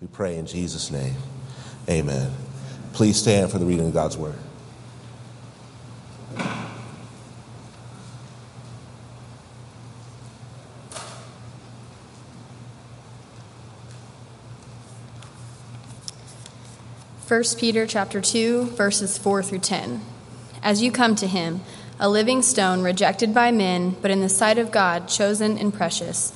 We pray in Jesus' name. Amen. Please stand for the reading of God's word. First Peter chapter 2 verses 4 through 10. As you come to him, a living stone rejected by men, but in the sight of God chosen and precious,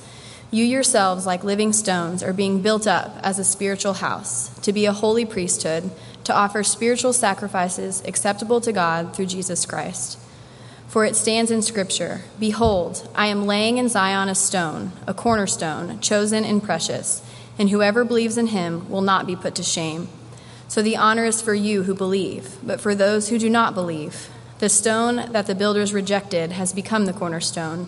you yourselves, like living stones, are being built up as a spiritual house, to be a holy priesthood, to offer spiritual sacrifices acceptable to God through Jesus Christ. For it stands in Scripture Behold, I am laying in Zion a stone, a cornerstone, chosen and precious, and whoever believes in him will not be put to shame. So the honor is for you who believe, but for those who do not believe, the stone that the builders rejected has become the cornerstone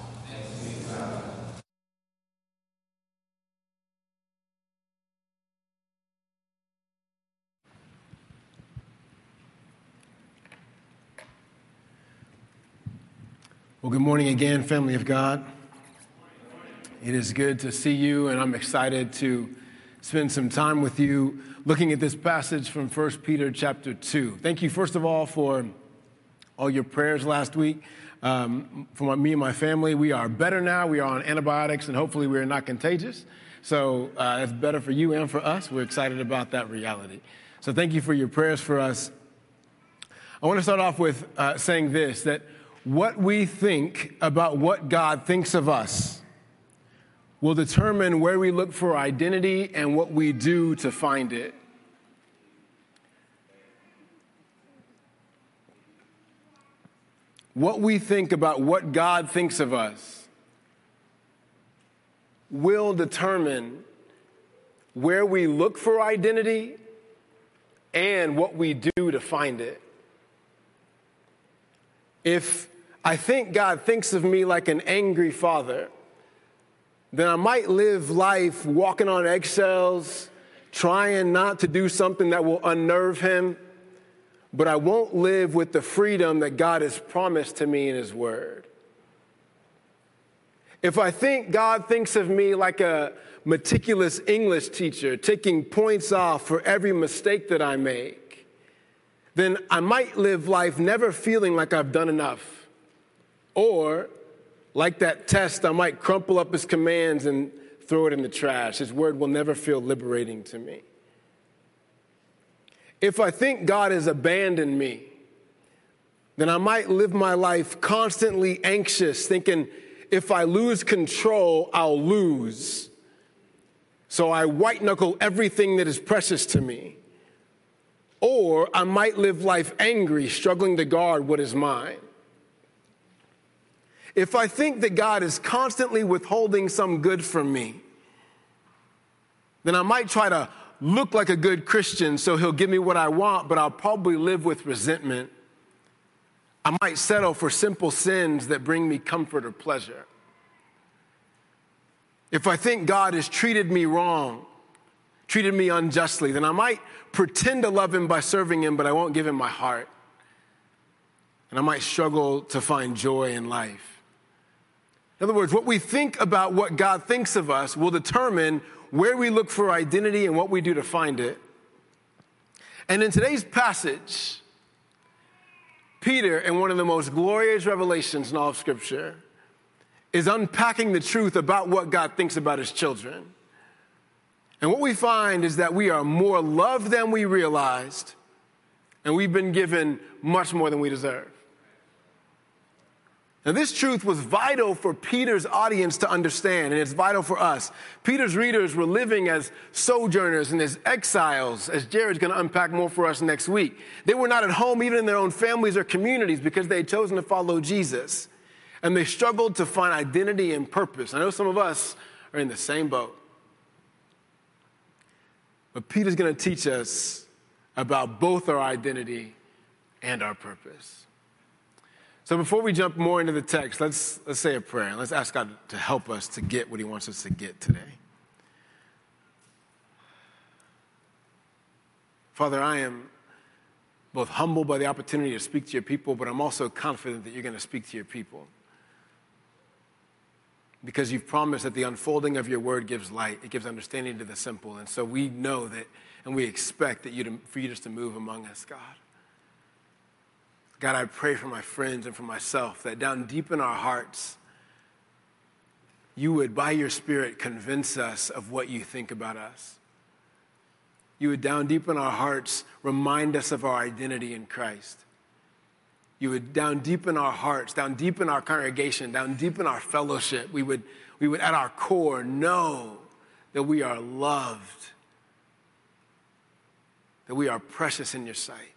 Well, good morning again, family of God. It is good to see you, and I'm excited to spend some time with you looking at this passage from 1 Peter chapter 2. Thank you, first of all, for all your prayers last week. Um, for my, me and my family, we are better now. We are on antibiotics, and hopefully, we are not contagious. So uh, it's better for you and for us. We're excited about that reality. So thank you for your prayers for us. I want to start off with uh, saying this that what we think about what God thinks of us will determine where we look for identity and what we do to find it. What we think about what God thinks of us will determine where we look for identity and what we do to find it. If I think God thinks of me like an angry father, then I might live life walking on eggshells, trying not to do something that will unnerve him, but I won't live with the freedom that God has promised to me in his word. If I think God thinks of me like a meticulous English teacher, taking points off for every mistake that I make, then I might live life never feeling like I've done enough or, like that test, I might crumple up his commands and throw it in the trash. His word will never feel liberating to me. If I think God has abandoned me, then I might live my life constantly anxious, thinking if I lose control, I'll lose. So I white knuckle everything that is precious to me. Or I might live life angry, struggling to guard what is mine. If I think that God is constantly withholding some good from me, then I might try to look like a good Christian so he'll give me what I want, but I'll probably live with resentment. I might settle for simple sins that bring me comfort or pleasure. If I think God has treated me wrong, treated me unjustly, then I might pretend to love him by serving him, but I won't give him my heart. And I might struggle to find joy in life. In other words, what we think about what God thinks of us will determine where we look for identity and what we do to find it. And in today's passage, Peter, in one of the most glorious revelations in all of Scripture, is unpacking the truth about what God thinks about his children. And what we find is that we are more loved than we realized, and we've been given much more than we deserve. Now, this truth was vital for Peter's audience to understand, and it's vital for us. Peter's readers were living as sojourners and as exiles, as Jared's going to unpack more for us next week. They were not at home, even in their own families or communities, because they had chosen to follow Jesus. And they struggled to find identity and purpose. I know some of us are in the same boat. But Peter's going to teach us about both our identity and our purpose. So before we jump more into the text, let's, let's say a prayer and let's ask God to help us to get what He wants us to get today. Father, I am both humbled by the opportunity to speak to your people, but I'm also confident that you're going to speak to your people. Because you've promised that the unfolding of your word gives light, it gives understanding to the simple. And so we know that and we expect that you to, for you just to move among us, God. God, I pray for my friends and for myself that down deep in our hearts, you would, by your Spirit, convince us of what you think about us. You would, down deep in our hearts, remind us of our identity in Christ. You would, down deep in our hearts, down deep in our congregation, down deep in our fellowship, we would, we would at our core know that we are loved that we are precious in your sight.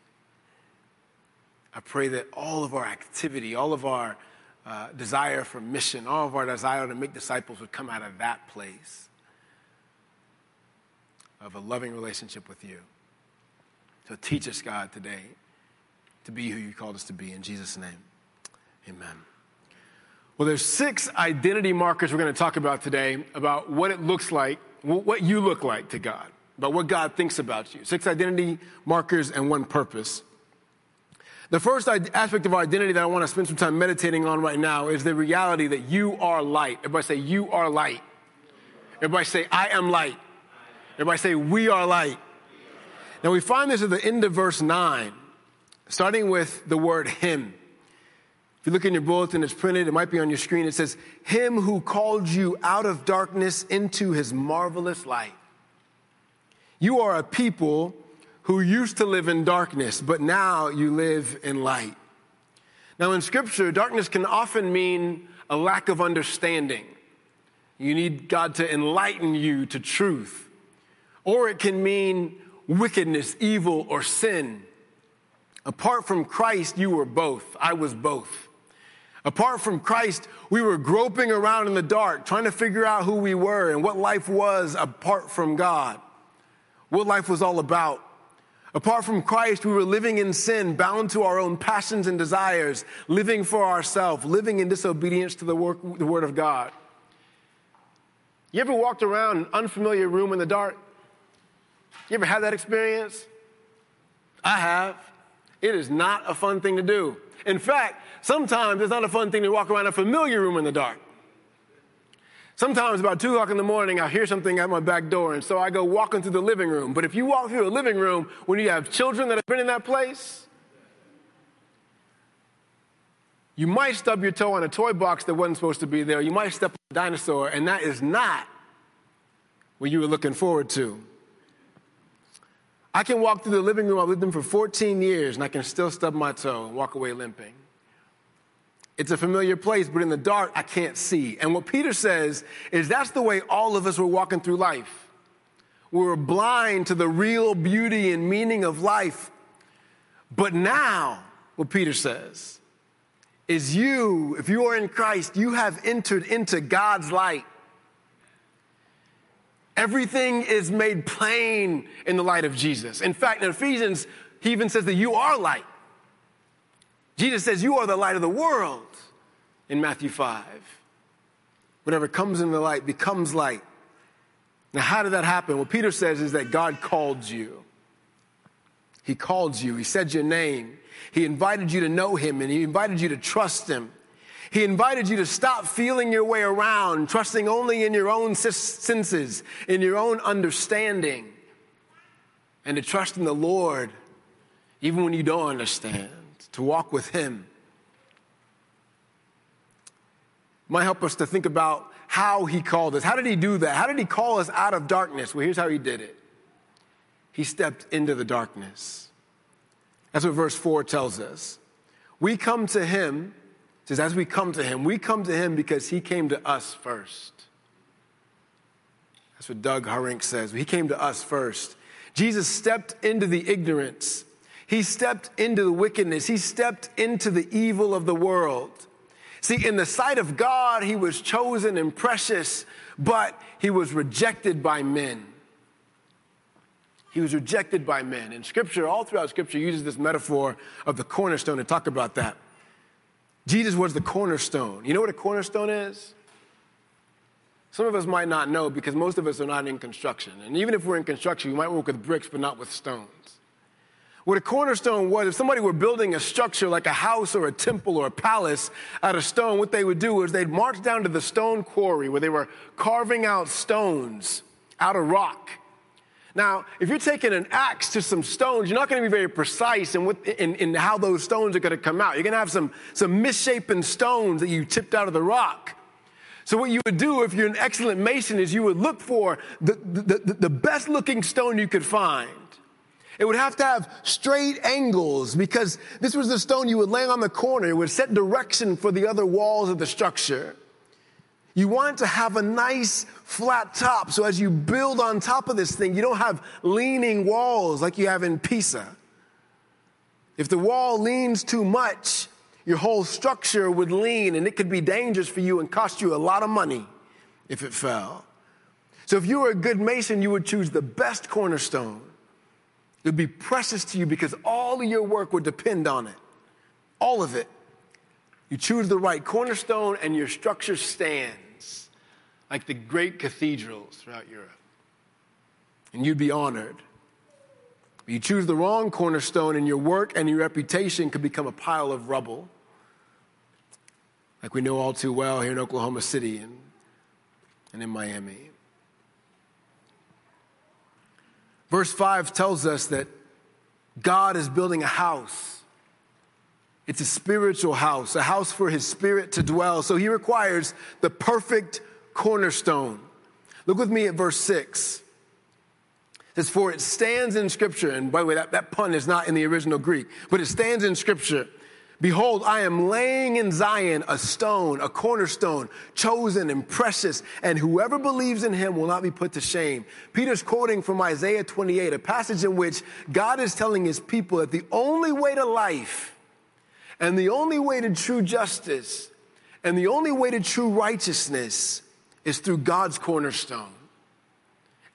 I pray that all of our activity, all of our uh, desire for mission, all of our desire to make disciples would come out of that place of a loving relationship with you. So teach us, God, today to be who you called us to be. In Jesus' name, amen. Well, there's six identity markers we're going to talk about today about what it looks like, what you look like to God about what God thinks about you. Six identity markers and one purpose. The first aspect of our identity that I want to spend some time meditating on right now is the reality that you are light. Everybody say, You are light. Everybody say, I am light. Everybody say, We are light. Now we find this at the end of verse 9, starting with the word Him. If you look in your bulletin, it's printed, it might be on your screen. It says, Him who called you out of darkness into His marvelous light. You are a people who used to live in darkness, but now you live in light. Now, in scripture, darkness can often mean a lack of understanding. You need God to enlighten you to truth. Or it can mean wickedness, evil, or sin. Apart from Christ, you were both. I was both. Apart from Christ, we were groping around in the dark, trying to figure out who we were and what life was apart from God what life was all about. Apart from Christ, we were living in sin, bound to our own passions and desires, living for ourselves, living in disobedience to the, work, the Word of God. You ever walked around an unfamiliar room in the dark? You ever had that experience? I have. It is not a fun thing to do. In fact, sometimes it's not a fun thing to walk around a familiar room in the dark. Sometimes about two o'clock in the morning, I hear something at my back door, and so I go walking through the living room. But if you walk through a living room when you have children that have been in that place, you might stub your toe on a toy box that wasn't supposed to be there. You might step on a dinosaur, and that is not what you were looking forward to. I can walk through the living room, I've lived in for 14 years, and I can still stub my toe and walk away limping. It's a familiar place, but in the dark, I can't see. And what Peter says is that's the way all of us were walking through life. We were blind to the real beauty and meaning of life. But now, what Peter says is you, if you are in Christ, you have entered into God's light. Everything is made plain in the light of Jesus. In fact, in Ephesians, he even says that you are light. Jesus says, You are the light of the world in Matthew 5. Whatever comes in the light becomes light. Now, how did that happen? What Peter says is that God called you. He called you. He said your name. He invited you to know Him and He invited you to trust Him. He invited you to stop feeling your way around, trusting only in your own senses, in your own understanding, and to trust in the Lord even when you don't understand to walk with Him. Might help us to think about how He called us. How did He do that? How did He call us out of darkness? Well, here's how He did it He stepped into the darkness. That's what verse 4 tells us. We come to Him, says, as we come to Him, we come to Him because He came to us first. That's what Doug Harink says. He came to us first. Jesus stepped into the ignorance he stepped into the wickedness. He stepped into the evil of the world. See, in the sight of God, he was chosen and precious, but he was rejected by men. He was rejected by men. And scripture, all throughout scripture, uses this metaphor of the cornerstone to talk about that. Jesus was the cornerstone. You know what a cornerstone is? Some of us might not know because most of us are not in construction. And even if we're in construction, we might work with bricks, but not with stones. What a cornerstone was, if somebody were building a structure like a house or a temple or a palace out of stone, what they would do is they'd march down to the stone quarry where they were carving out stones out of rock. Now, if you're taking an axe to some stones, you're not going to be very precise in, what, in, in how those stones are going to come out. You're going to have some, some misshapen stones that you tipped out of the rock. So, what you would do if you're an excellent mason is you would look for the, the, the, the best looking stone you could find. It would have to have straight angles because this was the stone you would lay on the corner. It would set direction for the other walls of the structure. You want to have a nice flat top so as you build on top of this thing, you don't have leaning walls like you have in Pisa. If the wall leans too much, your whole structure would lean and it could be dangerous for you and cost you a lot of money if it fell. So if you were a good mason, you would choose the best cornerstone. It would be precious to you because all of your work would depend on it. All of it. You choose the right cornerstone and your structure stands like the great cathedrals throughout Europe. And you'd be honored. You choose the wrong cornerstone, and your work and your reputation could become a pile of rubble, like we know all too well here in Oklahoma City and, and in Miami. Verse 5 tells us that God is building a house. It's a spiritual house, a house for his spirit to dwell. So he requires the perfect cornerstone. Look with me at verse 6. It says, For it stands in Scripture, and by the way, that, that pun is not in the original Greek, but it stands in Scripture. Behold, I am laying in Zion a stone, a cornerstone, chosen and precious, and whoever believes in him will not be put to shame. Peter's quoting from Isaiah 28, a passage in which God is telling his people that the only way to life and the only way to true justice and the only way to true righteousness is through God's cornerstone.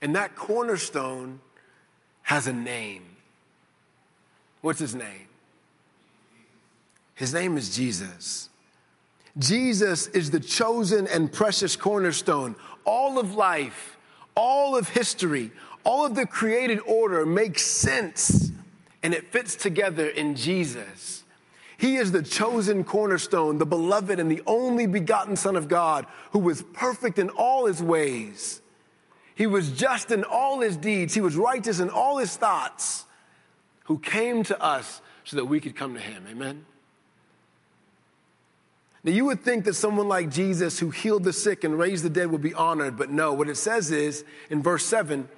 And that cornerstone has a name. What's his name? His name is Jesus. Jesus is the chosen and precious cornerstone. All of life, all of history, all of the created order makes sense and it fits together in Jesus. He is the chosen cornerstone, the beloved and the only begotten Son of God, who was perfect in all his ways. He was just in all his deeds. He was righteous in all his thoughts, who came to us so that we could come to him. Amen? Now, you would think that someone like Jesus, who healed the sick and raised the dead, would be honored, but no. What it says is in verse 7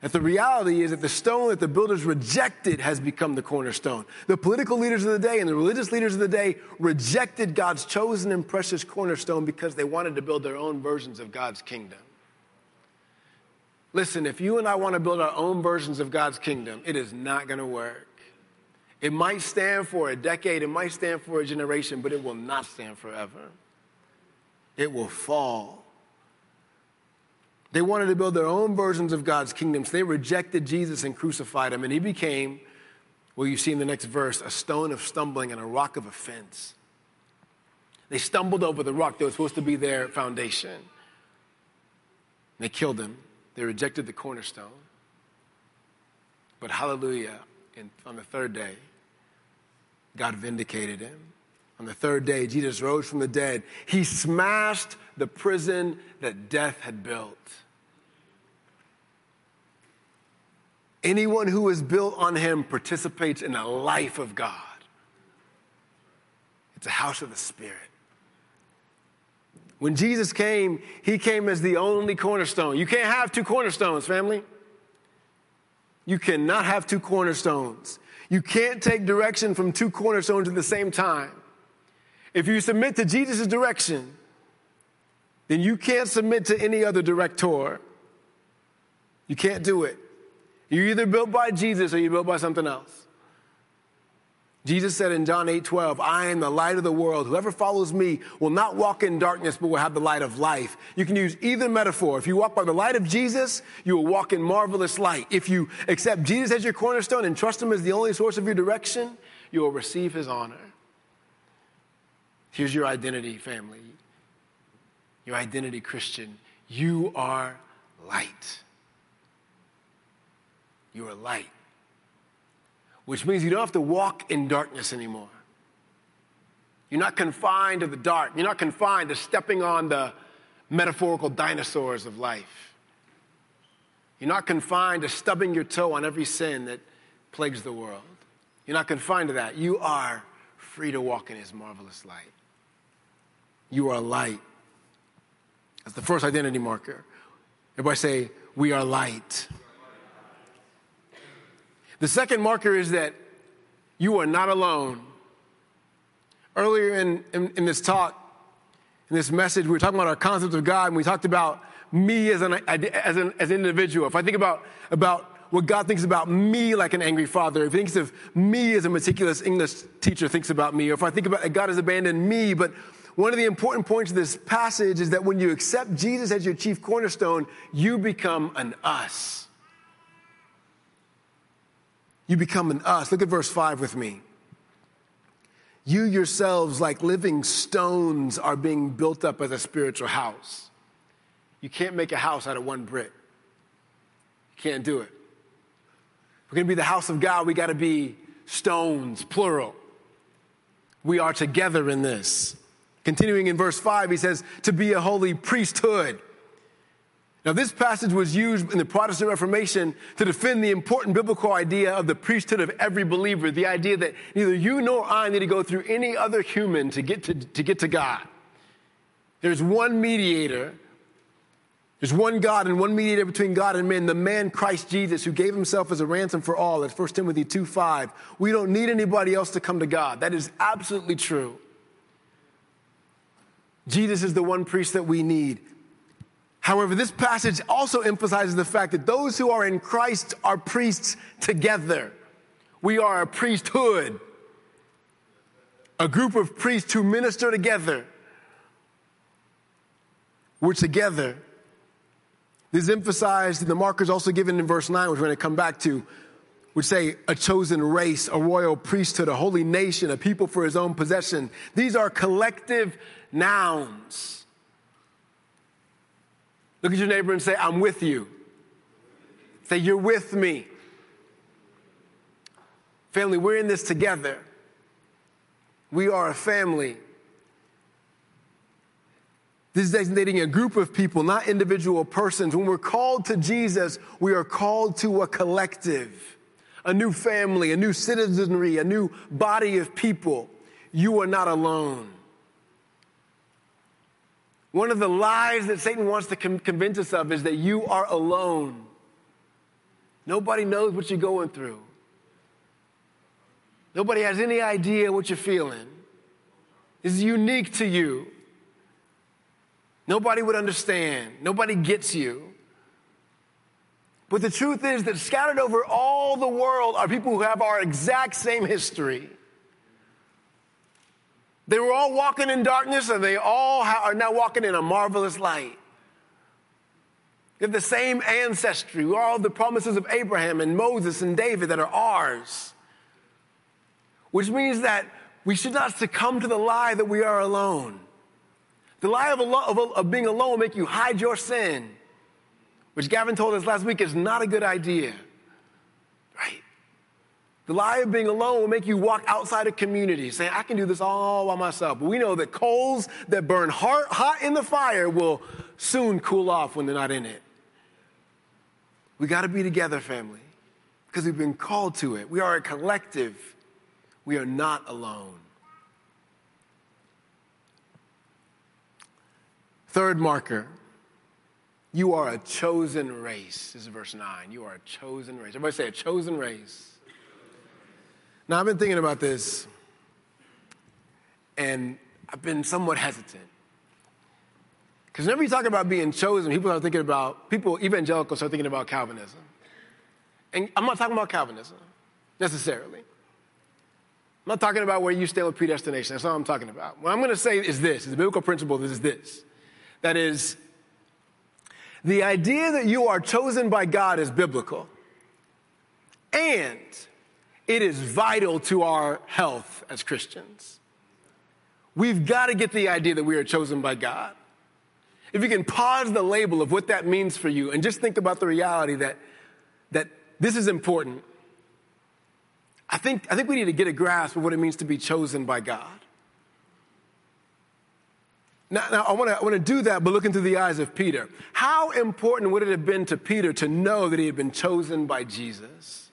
that the reality is that the stone that the builders rejected has become the cornerstone. The political leaders of the day and the religious leaders of the day rejected God's chosen and precious cornerstone because they wanted to build their own versions of God's kingdom. Listen, if you and I want to build our own versions of God's kingdom, it is not going to work. It might stand for a decade, it might stand for a generation, but it will not stand forever. It will fall. They wanted to build their own versions of God's kingdoms. They rejected Jesus and crucified him, and he became, well, you see in the next verse, a stone of stumbling and a rock of offense. They stumbled over the rock that was supposed to be their foundation. They killed him. They rejected the cornerstone. But hallelujah, on the third day, God vindicated him. On the third day, Jesus rose from the dead. He smashed the prison that death had built. Anyone who is built on him participates in the life of God. It's a house of the Spirit. When Jesus came, he came as the only cornerstone. You can't have two cornerstones, family. You cannot have two cornerstones. You can't take direction from two cornerstones at the same time. If you submit to Jesus' direction, then you can't submit to any other director. You can't do it. You're either built by Jesus or you're built by something else. Jesus said in John 8 12, I am the light of the world. Whoever follows me will not walk in darkness, but will have the light of life. You can use either metaphor. If you walk by the light of Jesus, you will walk in marvelous light. If you accept Jesus as your cornerstone and trust him as the only source of your direction, you will receive his honor. Here's your identity, family. Your identity, Christian. You are light. You are light which means you don't have to walk in darkness anymore. You're not confined to the dark. You're not confined to stepping on the metaphorical dinosaurs of life. You're not confined to stubbing your toe on every sin that plagues the world. You're not confined to that. You are free to walk in His marvelous light. You are light. That's the first identity marker. Everybody say, We are light. The second marker is that you are not alone. Earlier in, in, in, this talk, in this message, we were talking about our concept of God, and we talked about me as an, as an, as an individual. If I think about, about what God thinks about me like an angry father, if he thinks of me as a meticulous English teacher thinks about me, or if I think about God has abandoned me, but one of the important points of this passage is that when you accept Jesus as your chief cornerstone, you become an us you become an us. Look at verse 5 with me. You yourselves, like living stones, are being built up as a spiritual house. You can't make a house out of one brick. You can't do it. We're going to be the house of God, we got to be stones, plural. We are together in this. Continuing in verse 5, he says, to be a holy priesthood now, this passage was used in the Protestant Reformation to defend the important biblical idea of the priesthood of every believer, the idea that neither you nor I need to go through any other human to get to, to, get to God. There's one mediator. There's one God and one mediator between God and men, the man Christ Jesus, who gave himself as a ransom for all. That's 1 Timothy 2 5. We don't need anybody else to come to God. That is absolutely true. Jesus is the one priest that we need. However, this passage also emphasizes the fact that those who are in Christ are priests together. We are a priesthood, a group of priests who minister together. We're together. This is emphasized in the markers also given in verse 9, which we're going to come back to, which say a chosen race, a royal priesthood, a holy nation, a people for his own possession. These are collective nouns. Look at your neighbor and say, I'm with you. Say, You're with me. Family, we're in this together. We are a family. This is designating a group of people, not individual persons. When we're called to Jesus, we are called to a collective, a new family, a new citizenry, a new body of people. You are not alone. One of the lies that Satan wants to convince us of is that you are alone. Nobody knows what you're going through. Nobody has any idea what you're feeling. This is unique to you. Nobody would understand. Nobody gets you. But the truth is that scattered over all the world are people who have our exact same history. They were all walking in darkness, and they all are now walking in a marvelous light. We have the same ancestry. We all the promises of Abraham and Moses and David that are ours. Which means that we should not succumb to the lie that we are alone. The lie of, of, of being alone make you hide your sin, which Gavin told us last week is not a good idea. The lie of being alone will make you walk outside of community, saying, I can do this all by myself. But we know that coals that burn hot, hot in the fire will soon cool off when they're not in it. We got to be together, family, because we've been called to it. We are a collective, we are not alone. Third marker, you are a chosen race. This is verse 9. You are a chosen race. Everybody say a chosen race. Now, I've been thinking about this, and I've been somewhat hesitant. Because whenever you talk about being chosen, people are thinking about, people, evangelicals are thinking about Calvinism. And I'm not talking about Calvinism necessarily. I'm not talking about where you stand with predestination. That's not what I'm talking about. What I'm going to say is this: is the biblical principle is this. That is, the idea that you are chosen by God is biblical, and it is vital to our health as Christians. We've got to get the idea that we are chosen by God. If you can pause the label of what that means for you and just think about the reality that, that this is important, I think, I think we need to get a grasp of what it means to be chosen by God. Now, now I want to do that, but looking through the eyes of Peter. How important would it have been to Peter to know that he had been chosen by Jesus?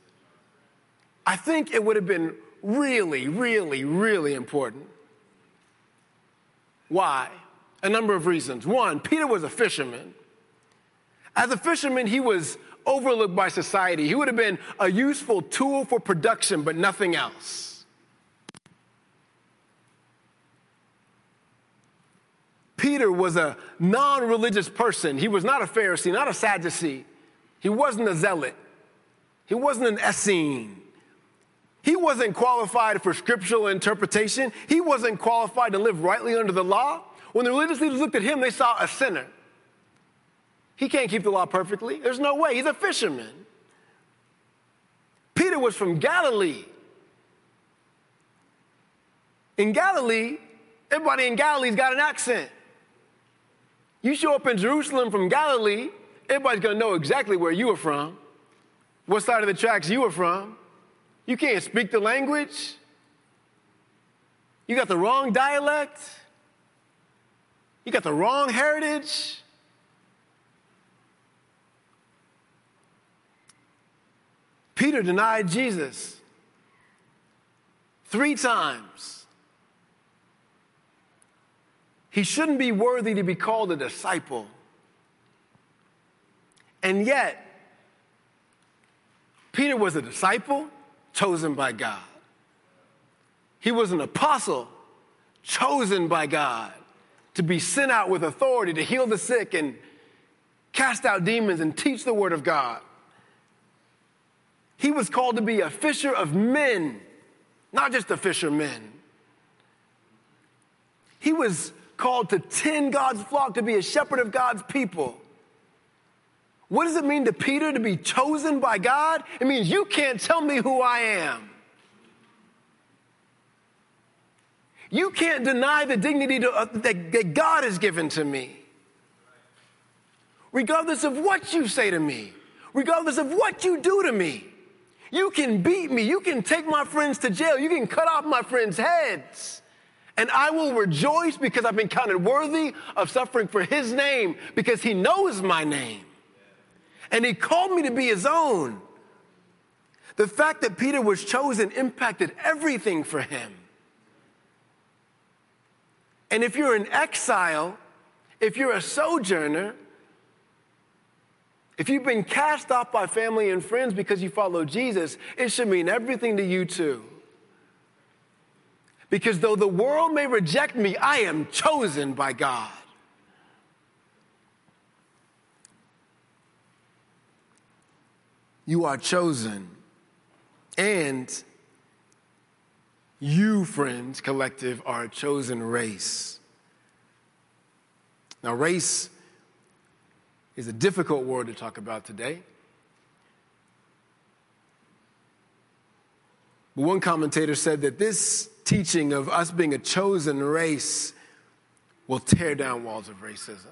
I think it would have been really, really, really important. Why? A number of reasons. One, Peter was a fisherman. As a fisherman, he was overlooked by society. He would have been a useful tool for production, but nothing else. Peter was a non religious person. He was not a Pharisee, not a Sadducee. He wasn't a zealot. He wasn't an Essene. He wasn't qualified for scriptural interpretation. He wasn't qualified to live rightly under the law. When the religious leaders looked at him, they saw a sinner. He can't keep the law perfectly. There's no way. He's a fisherman. Peter was from Galilee. In Galilee, everybody in Galilee's got an accent. You show up in Jerusalem from Galilee, everybody's gonna know exactly where you were from, what side of the tracks you were from. You can't speak the language. You got the wrong dialect. You got the wrong heritage. Peter denied Jesus three times. He shouldn't be worthy to be called a disciple. And yet, Peter was a disciple chosen by God. He was an apostle chosen by God to be sent out with authority to heal the sick and cast out demons and teach the word of God. He was called to be a fisher of men, not just a fisherman. He was called to tend God's flock, to be a shepherd of God's people. What does it mean to Peter to be chosen by God? It means you can't tell me who I am. You can't deny the dignity to, uh, that, that God has given to me. Regardless of what you say to me, regardless of what you do to me. You can beat me. You can take my friends to jail. You can cut off my friends' heads. And I will rejoice because I've been counted worthy of suffering for his name because he knows my name. And he called me to be his own. The fact that Peter was chosen impacted everything for him. And if you're an exile, if you're a sojourner, if you've been cast off by family and friends because you follow Jesus, it should mean everything to you too. Because though the world may reject me, I am chosen by God. You are chosen. And you, friends, collective, are a chosen race. Now, race is a difficult word to talk about today. But one commentator said that this teaching of us being a chosen race will tear down walls of racism.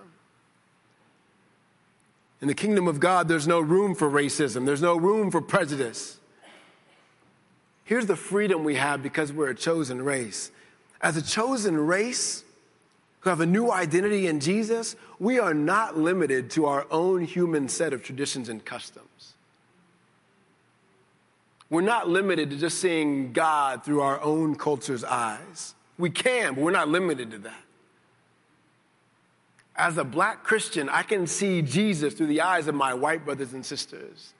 In the kingdom of God, there's no room for racism, there's no room for prejudice. Here's the freedom we have because we're a chosen race. As a chosen race, who have a new identity in Jesus, we are not limited to our own human set of traditions and customs. We're not limited to just seeing God through our own culture's eyes. We can, but we're not limited to that. As a black Christian, I can see Jesus through the eyes of my white brothers and sisters,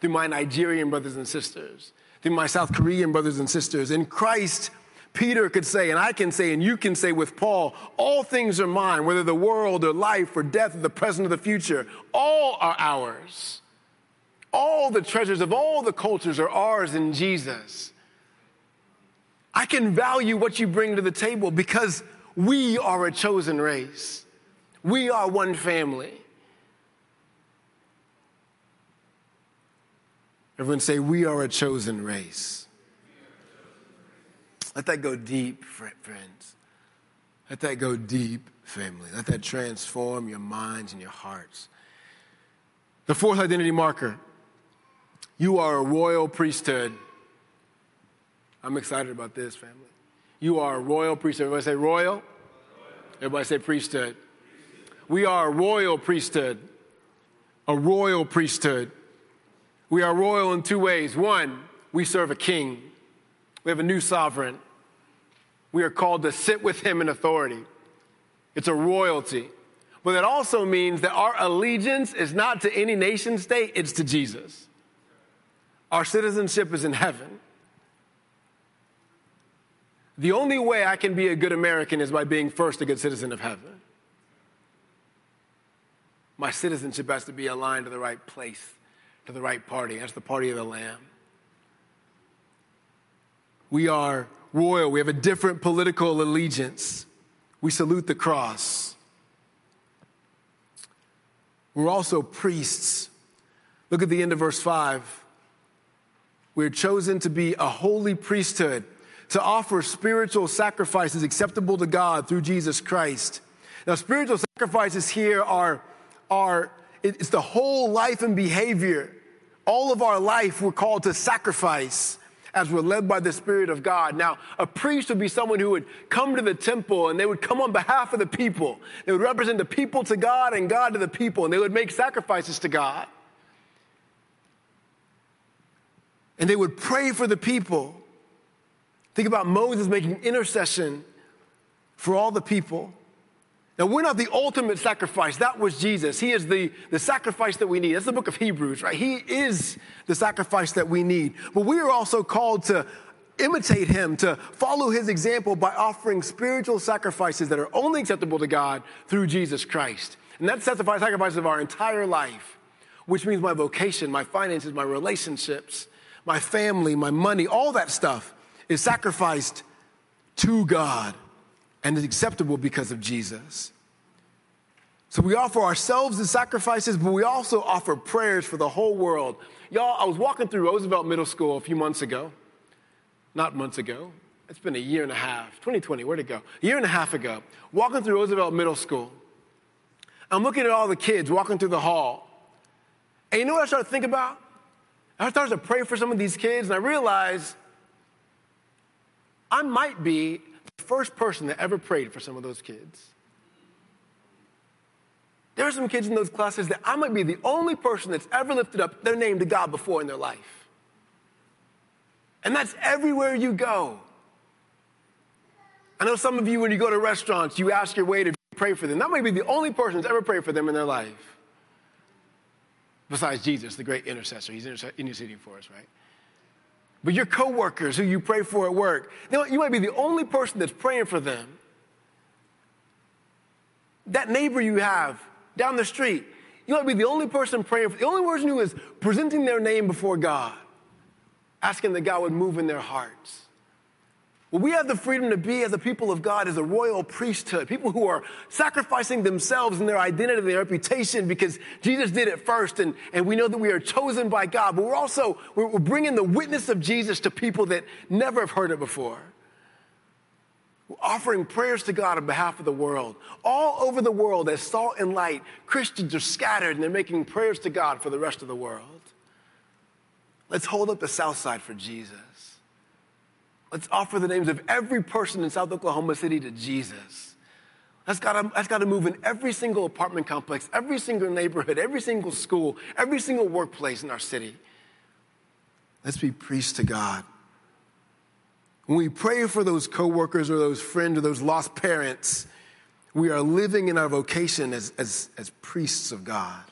through my Nigerian brothers and sisters, through my South Korean brothers and sisters. In Christ, Peter could say, and I can say, and you can say with Paul, all things are mine, whether the world or life or death or the present or the future, all are ours. All the treasures of all the cultures are ours in Jesus. I can value what you bring to the table because we are a chosen race. We are one family. Everyone say, We are a chosen race. Let that go deep, friends. Let that go deep, family. Let that transform your minds and your hearts. The fourth identity marker you are a royal priesthood. I'm excited about this, family. You are a royal priesthood. Everybody say royal. Everybody say priesthood. We are a royal priesthood. A royal priesthood. We are royal in two ways. One, we serve a king, we have a new sovereign. We are called to sit with him in authority. It's a royalty. But that also means that our allegiance is not to any nation state, it's to Jesus. Our citizenship is in heaven. The only way I can be a good American is by being first a good citizen of heaven. My citizenship has to be aligned to the right place, to the right party. That's the party of the Lamb. We are royal, we have a different political allegiance. We salute the cross. We're also priests. Look at the end of verse 5. We're chosen to be a holy priesthood, to offer spiritual sacrifices acceptable to God through Jesus Christ. Now, spiritual sacrifices here are, it's the whole life and behavior. All of our life we're called to sacrifice as we're led by the Spirit of God. Now, a priest would be someone who would come to the temple and they would come on behalf of the people. They would represent the people to God and God to the people, and they would make sacrifices to God. and they would pray for the people. Think about Moses making intercession for all the people. Now, we're not the ultimate sacrifice. That was Jesus. He is the, the sacrifice that we need. That's the book of Hebrews, right? He is the sacrifice that we need. But we are also called to imitate him, to follow his example by offering spiritual sacrifices that are only acceptable to God through Jesus Christ. And that sacrifice of our entire life, which means my vocation, my finances, my relationships, my family, my money, all that stuff is sacrificed to God and is acceptable because of Jesus. So we offer ourselves as sacrifices, but we also offer prayers for the whole world. Y'all, I was walking through Roosevelt Middle School a few months ago. Not months ago. It's been a year and a half. 2020, where'd it go? A year and a half ago. Walking through Roosevelt Middle School. I'm looking at all the kids walking through the hall. And you know what I started to think about? I started to pray for some of these kids, and I realized I might be the first person that ever prayed for some of those kids. There are some kids in those classes that I might be the only person that's ever lifted up their name to God before in their life. And that's everywhere you go. I know some of you, when you go to restaurants, you ask your waiter to pray for them. That might be the only person that's ever prayed for them in their life besides Jesus, the great intercessor. He's interceding for us, right? But your coworkers who you pray for at work, you might be the only person that's praying for them. That neighbor you have down the street, you might be the only person praying for, the only person who is presenting their name before God, asking that God would move in their hearts. What we have the freedom to be as a people of God is a royal priesthood, people who are sacrificing themselves and their identity and their reputation because Jesus did it first, and, and we know that we are chosen by God. But we're also we're, we're bringing the witness of Jesus to people that never have heard it before. We're offering prayers to God on behalf of the world. All over the world, as salt and light, Christians are scattered and they're making prayers to God for the rest of the world. Let's hold up the South Side for Jesus. Let's offer the names of every person in South Oklahoma City to Jesus. That's got, to, that's to move in every single apartment complex, every single neighborhood, every single school, every single workplace in our city. Let's be priests to God. When we pray for those coworkers or those friends or those lost parents, we are living in our vocation as, as, as priests of God.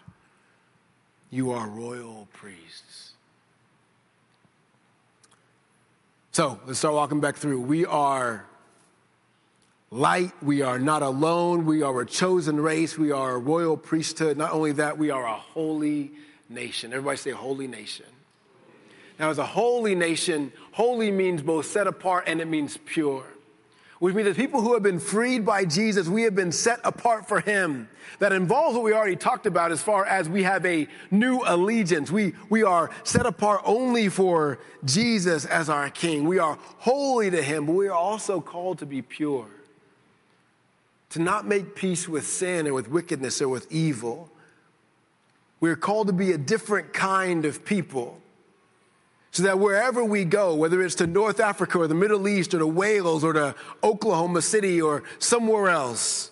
You are royal priests. So let's start walking back through. We are light. We are not alone. We are a chosen race. We are a royal priesthood. Not only that, we are a holy nation. Everybody say holy nation. Now, as a holy nation, holy means both set apart and it means pure which means that people who have been freed by Jesus, we have been set apart for Him. That involves what we already talked about as far as we have a new allegiance. We, we are set apart only for Jesus as our King. We are holy to Him, but we are also called to be pure. To not make peace with sin or with wickedness or with evil. We're called to be a different kind of people so that wherever we go, whether it's to North Africa or the Middle East or to Wales or to Oklahoma City or somewhere else,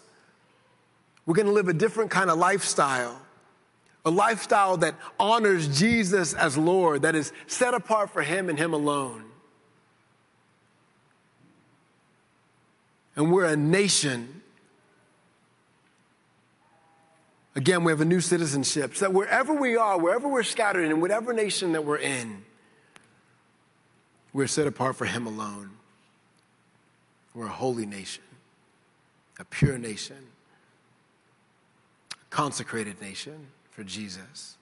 we're going to live a different kind of lifestyle. A lifestyle that honors Jesus as Lord, that is set apart for Him and Him alone. And we're a nation. Again, we have a new citizenship. So that wherever we are, wherever we're scattered in, whatever nation that we're in, we're set apart for Him alone. We're a holy nation, a pure nation, a consecrated nation for Jesus.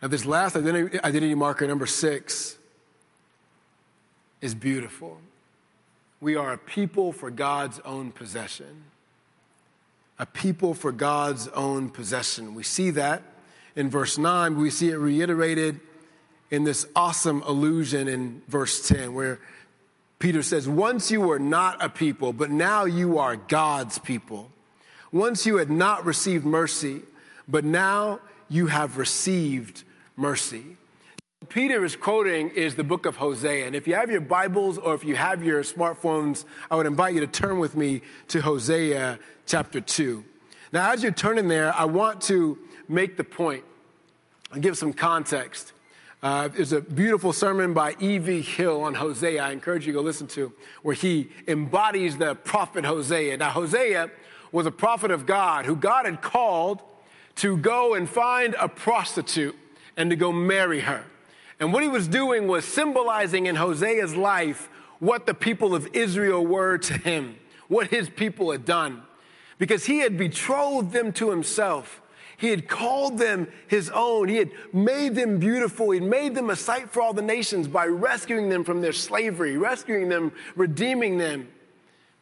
Now, this last identity, marker, number six, is beautiful. We are a people for God's own possession. A people for God's own possession. We see that in verse 9, we see it reiterated in this awesome allusion in verse 10 where Peter says, Once you were not a people, but now you are God's people. Once you had not received mercy, but now you have received mercy. Peter is quoting is the book of Hosea. And if you have your Bibles or if you have your smartphones, I would invite you to turn with me to Hosea chapter 2. Now, as you're turning there, I want to make the point and give some context. Uh, there's a beautiful sermon by E.V. Hill on Hosea. I encourage you to go listen to, where he embodies the prophet Hosea. Now, Hosea was a prophet of God who God had called to go and find a prostitute and to go marry her. And what he was doing was symbolizing in Hosea's life what the people of Israel were to him, what his people had done. Because he had betrothed them to himself. He had called them his own. He had made them beautiful. He had made them a sight for all the nations by rescuing them from their slavery, rescuing them, redeeming them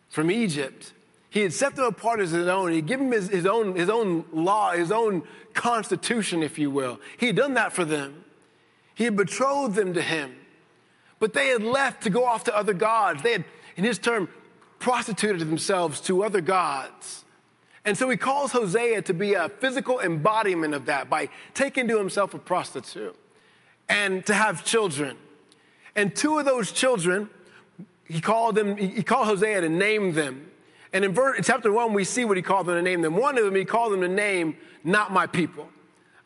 from Egypt. He had set them apart as his own. He had given them his, his, own, his own law, his own constitution, if you will. He had done that for them. He had betrothed them to him. But they had left to go off to other gods. They had, in his term, prostituted themselves to other gods. And so he calls Hosea to be a physical embodiment of that by taking to himself a prostitute and to have children. And two of those children, he called them, he called Hosea to name them. And in, verse, chapter one, we see what he called them to name them. One of them, he called them to name, not my people.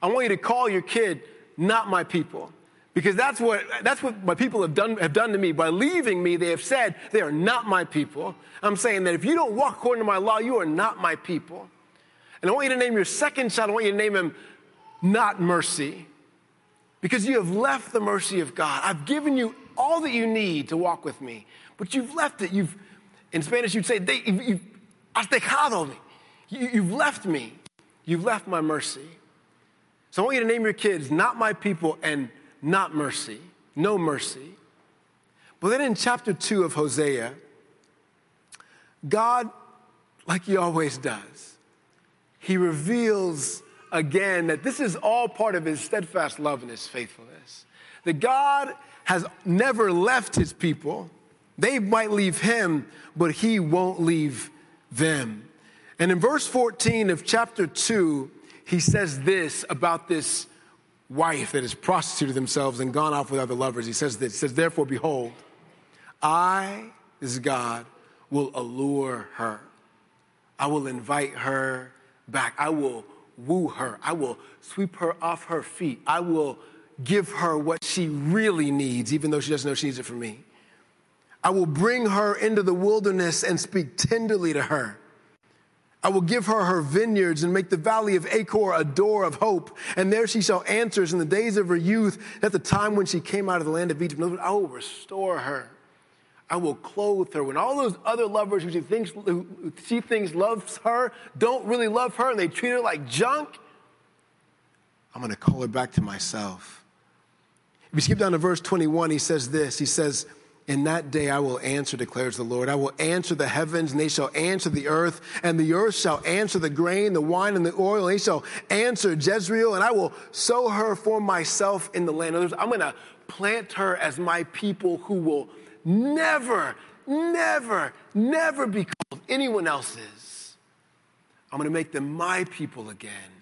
I want you to call your kid, not my people. Because that's what, that's what my people have done, have done to me. By leaving me, they have said, they are not my people. I'm saying that if you don't walk according to my law, you are not my people. And I want you to name your second child, I want you to name him not mercy. Because you have left the mercy of God. I've given you all that you need to walk with me, but you've left it. You've, in Spanish, you'd say, they, you've, has dejado me. You, you've left me. You've left my mercy. So I want you to name your kids, not my people, and not mercy, no mercy. But then in chapter 2 of Hosea, God, like he always does, he reveals again that this is all part of his steadfast love and his faithfulness. That God has never left his people. They might leave him, but he won't leave them. And in verse 14 of chapter 2, he says this about this wife that has prostituted themselves and gone off with other lovers. He says this, he says, therefore, behold, I, this is God, will allure her. I will invite her back. I will woo her. I will sweep her off her feet. I will give her what she really needs, even though she doesn't know she needs it from me. I will bring her into the wilderness and speak tenderly to her. I will give her her vineyards and make the valley of Achor a door of hope. And there she shall answer in the days of her youth, at the time when she came out of the land of Egypt. I will restore her. I will clothe her. When all those other lovers who she thinks, who she thinks loves her don't really love her and they treat her like junk, I'm going to call her back to myself. If you skip down to verse 21, he says this He says, In that day I will answer, declares the Lord. I will answer the heavens, and they shall answer the earth, and the earth shall answer the grain, the wine, and the oil. And they shall answer Jezreel, and I will sow her for myself in the land. In words, I'm going to plant her as my people who will never, never, never be called anyone else's. I'm going to make them my people again.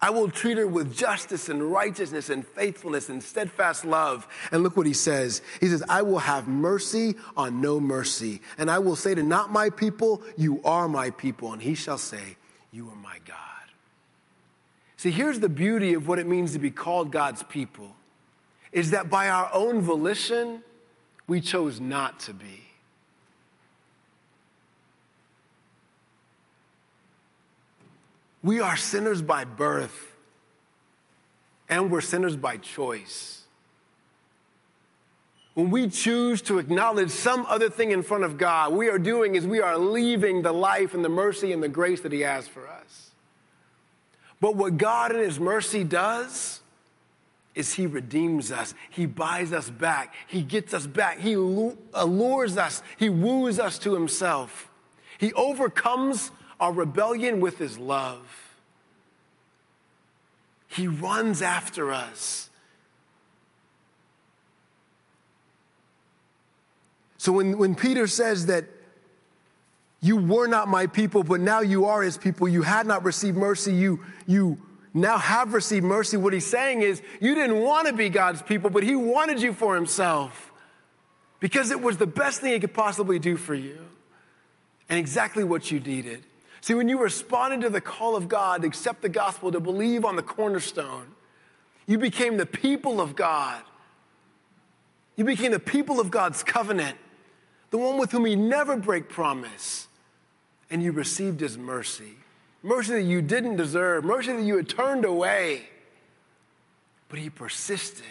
I will treat her with justice and righteousness and faithfulness and steadfast love. And look what he says. He says, I will have mercy on no mercy. And I will say to not my people, you are my people. And he shall say, you are my God. See, here's the beauty of what it means to be called God's people is that by our own volition, we chose not to be. We are sinners by birth, and we're sinners by choice. When we choose to acknowledge some other thing in front of God, we are doing is we are leaving the life and the mercy and the grace that He has for us. But what God in His mercy does is He redeems us, He buys us back, He gets us back, He allures us, He woos us to Himself. He overcomes our rebellion with his love. He runs after us. So when, when Peter says that you were not my people, but now you are his people, you had not received mercy, you, you now have received mercy, what he's saying is you didn't want to be God's people, but he wanted you for himself because it was the best thing he could possibly do for you and exactly what you needed. See, when you responded to the call of God to accept the gospel, to believe on the cornerstone, you became the people of God. You became the people of God's covenant, the one with whom He never break promise. And you received His mercy. Mercy that you didn't deserve, mercy that you had turned away. But He persisted,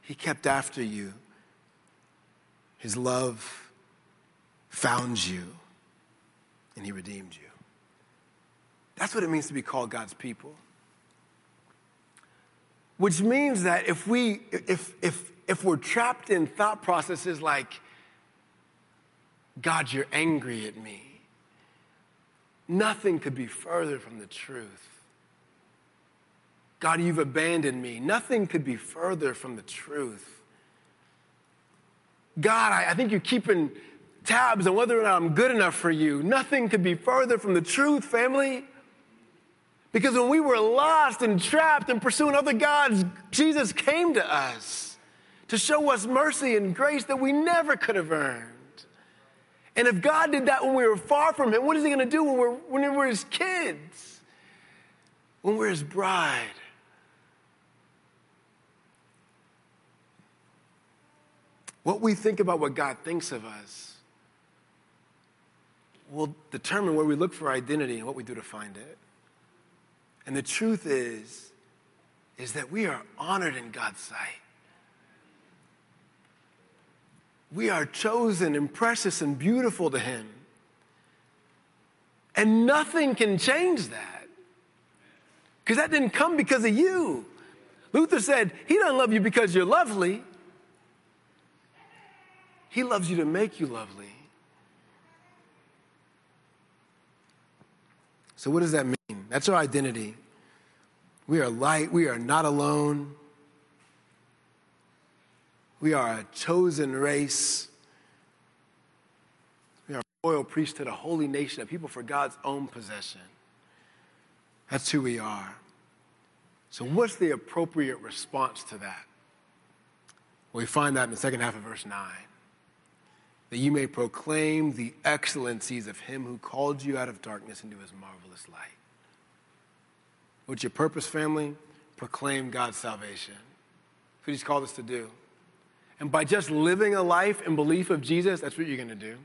He kept after you. His love found you and he redeemed you. That's what it means to be called God's people. Which means that if we if if if we're trapped in thought processes like God, you're angry at me. Nothing could be further from the truth. God, you've abandoned me. Nothing could be further from the truth. God, I, I think you're keeping tabs on whether or not I'm good enough for you. Nothing could be further from the truth, family. Because when we were lost and trapped and pursuing other gods, Jesus came to us to show us mercy and grace that we never could have earned. And if God did that when we were far from Him, what is He going to do when we're, when we're His kids? When we're His bride? What we think about what God thinks of us will determine where we look for identity and what we do to find it. And the truth is, is that we are honored in God's sight. We are chosen and precious and beautiful to Him. And nothing can change that. Because that didn't come because of you. Luther said, He doesn't love you because you're lovely, He loves you to make you lovely. So, what does that mean? That's our identity. We are light, we are not alone. We are a chosen race. We are a royal priesthood, a holy nation, a people for God's own possession. That's who we are. So, what's the appropriate response to that? Well, we find that in the second half of verse 9 that you may proclaim the excellencies of him who called you out of darkness into his marvelous light. What's your purpose, family? Proclaim God's salvation. That's what he's called us to do. And by just living a life in belief of Jesus, that's what you're going to do.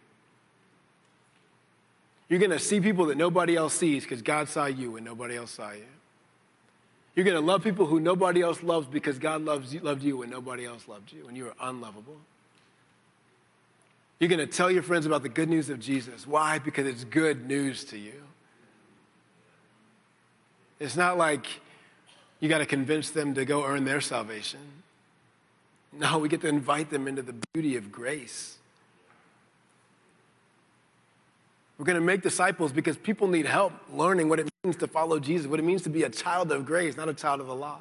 You're going to see people that nobody else sees because God saw you and nobody else saw you. You're going to love people who nobody else loves because God loves you, loved you and nobody else loved you and you were unlovable. You're going to tell your friends about the good news of Jesus. Why? Because it's good news to you. It's not like you got to convince them to go earn their salvation. No, we get to invite them into the beauty of grace. We're going to make disciples because people need help learning what it means to follow Jesus, what it means to be a child of grace, not a child of the law.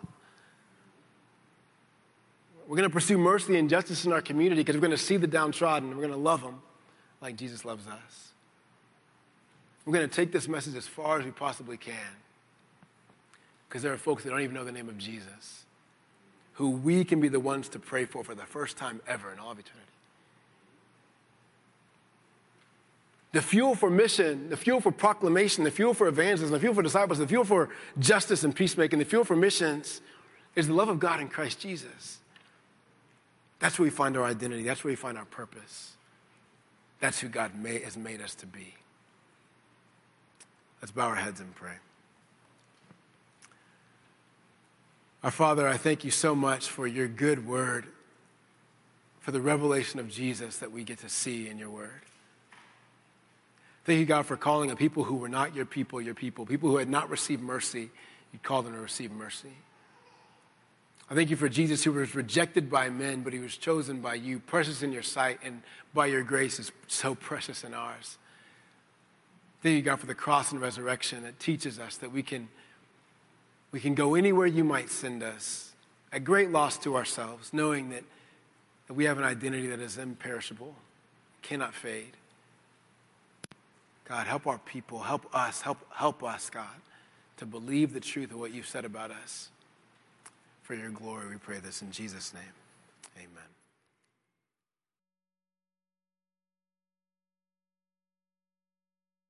We're going to pursue mercy and justice in our community because we're going to see the downtrodden and we're going to love them like Jesus loves us. We're going to take this message as far as we possibly can because there are folks that don't even know the name of Jesus who we can be the ones to pray for for the first time ever in all of eternity. The fuel for mission, the fuel for proclamation, the fuel for evangelism, the fuel for disciples, the fuel for justice and peacemaking, the fuel for missions is the love of God in Christ Jesus. That's where we find our identity. That's where we find our purpose. That's who God may, has made us to be. Let's bow our heads and pray. Our Father, I thank you so much for your good word, for the revelation of Jesus that we get to see in your word. Thank you, God, for calling a people who were not your people, your people, people who had not received mercy, you called them to receive mercy. I thank you for Jesus who was rejected by men, but he was chosen by you, precious in your sight, and by your grace is so precious in ours. Thank you, God, for the cross and resurrection that teaches us that we can, we can go anywhere you might send us at great loss to ourselves, knowing that, that we have an identity that is imperishable, cannot fade. God, help our people, help us, help, help us, God, to believe the truth of what you've said about us. For your glory, we pray this in Jesus' name. Amen.